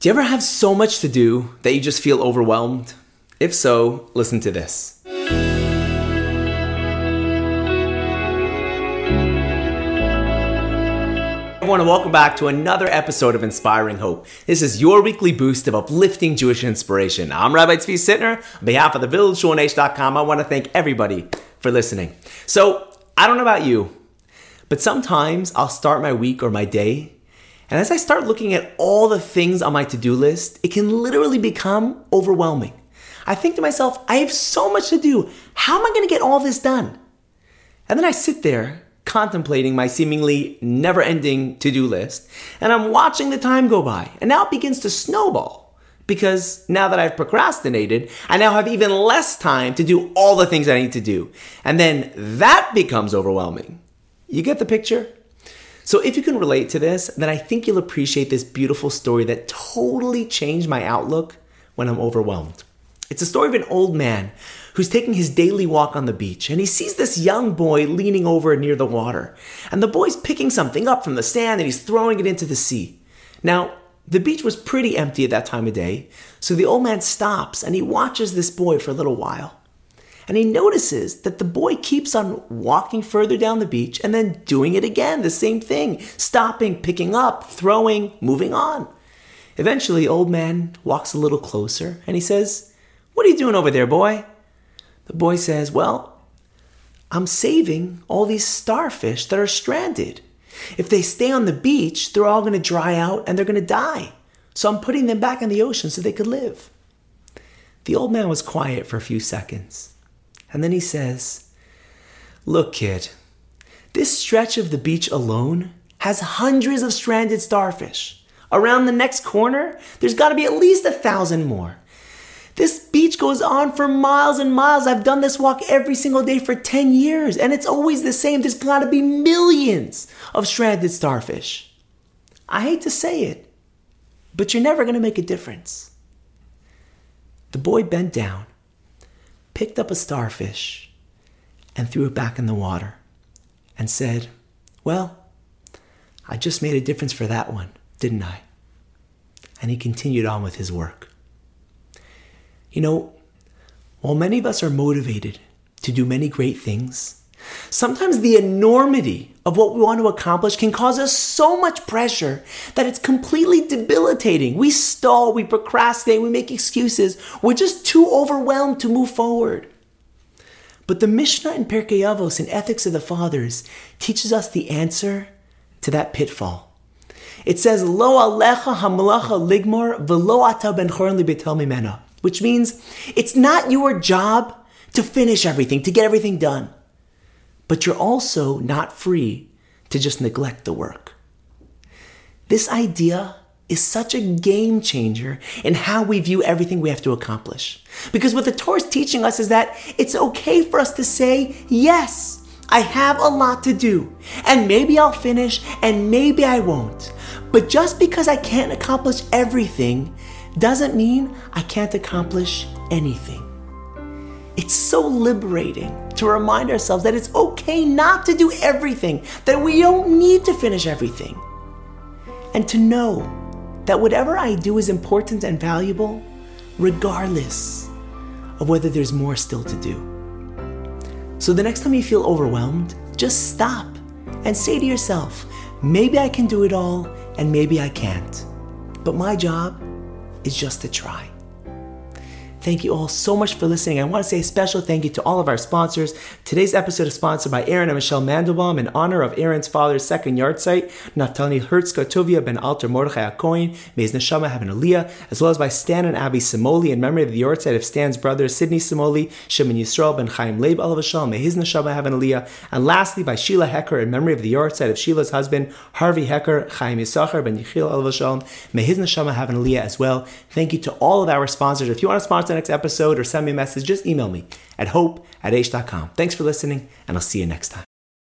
Do you ever have so much to do that you just feel overwhelmed? If so, listen to this. Everyone, and welcome back to another episode of Inspiring Hope. This is your weekly boost of uplifting Jewish inspiration. I'm Rabbi Tzvi Sytner. On behalf of the VillageShulchan I want to thank everybody for listening. So, I don't know about you, but sometimes I'll start my week or my day and as I start looking at all the things on my to do list, it can literally become overwhelming. I think to myself, I have so much to do. How am I going to get all this done? And then I sit there contemplating my seemingly never ending to do list, and I'm watching the time go by. And now it begins to snowball because now that I've procrastinated, I now have even less time to do all the things I need to do. And then that becomes overwhelming. You get the picture? So, if you can relate to this, then I think you'll appreciate this beautiful story that totally changed my outlook when I'm overwhelmed. It's a story of an old man who's taking his daily walk on the beach, and he sees this young boy leaning over near the water. And the boy's picking something up from the sand and he's throwing it into the sea. Now, the beach was pretty empty at that time of day, so the old man stops and he watches this boy for a little while and he notices that the boy keeps on walking further down the beach and then doing it again, the same thing, stopping, picking up, throwing, moving on. Eventually, old man walks a little closer and he says, What are you doing over there, boy? The boy says, Well, I'm saving all these starfish that are stranded. If they stay on the beach, they're all going to dry out and they're going to die. So I'm putting them back in the ocean so they could live. The old man was quiet for a few seconds. And then he says, Look, kid, this stretch of the beach alone has hundreds of stranded starfish. Around the next corner, there's got to be at least a thousand more. This beach goes on for miles and miles. I've done this walk every single day for 10 years, and it's always the same. There's got to be millions of stranded starfish. I hate to say it, but you're never to make a difference. The boy bent down picked up a starfish and threw it back in the water and said, Well, I just made a difference for that one, didn't I? And he continued on with his work. You know, while many of us are motivated to do many great things, Sometimes the enormity of what we want to accomplish can cause us so much pressure that it's completely debilitating. We stall, we procrastinate, we make excuses. We're just too overwhelmed to move forward. But the Mishnah in Pirkei Avos in Ethics of the Fathers teaches us the answer to that pitfall. It says, Lo alecha hamlacha ligmor velo ata ben mimena, which means it's not your job to finish everything, to get everything done but you're also not free to just neglect the work. This idea is such a game changer in how we view everything we have to accomplish. Because what the Torah is teaching us is that it's okay for us to say, yes, I have a lot to do, and maybe I'll finish, and maybe I won't. But just because I can't accomplish everything doesn't mean I can't accomplish anything. It's so liberating to remind ourselves that it's okay not to do everything, that we don't need to finish everything. And to know that whatever I do is important and valuable, regardless of whether there's more still to do. So the next time you feel overwhelmed, just stop and say to yourself, maybe I can do it all and maybe I can't. But my job is just to try. Thank you all so much for listening. I want to say a special thank you to all of our sponsors. Today's episode is sponsored by Aaron and Michelle Mandelbaum in honor of Aaron's father's second yahrzeit, Naftali Hertzka Tovia ben Alter Mordechai Akoin. May his neshama have an aliyah, as well as by Stan and Abby Simoli in memory of the yahrzeit of Stan's brother Sidney Simoli, Shimon Yisrael ben Chaim Leib Alavashal. May his neshama have an aliyah. And lastly, by Sheila Hecker in memory of the yahrzeit of Sheila's husband, Harvey Hecker, Chaim Yisachar ben Yechiel Alavashal. May his neshama have an aliyah as well. Thank you to all of our sponsors. If you want to sponsor the next episode or send me a message, just email me at hope at h.com. Thanks for listening, and I'll see you next time.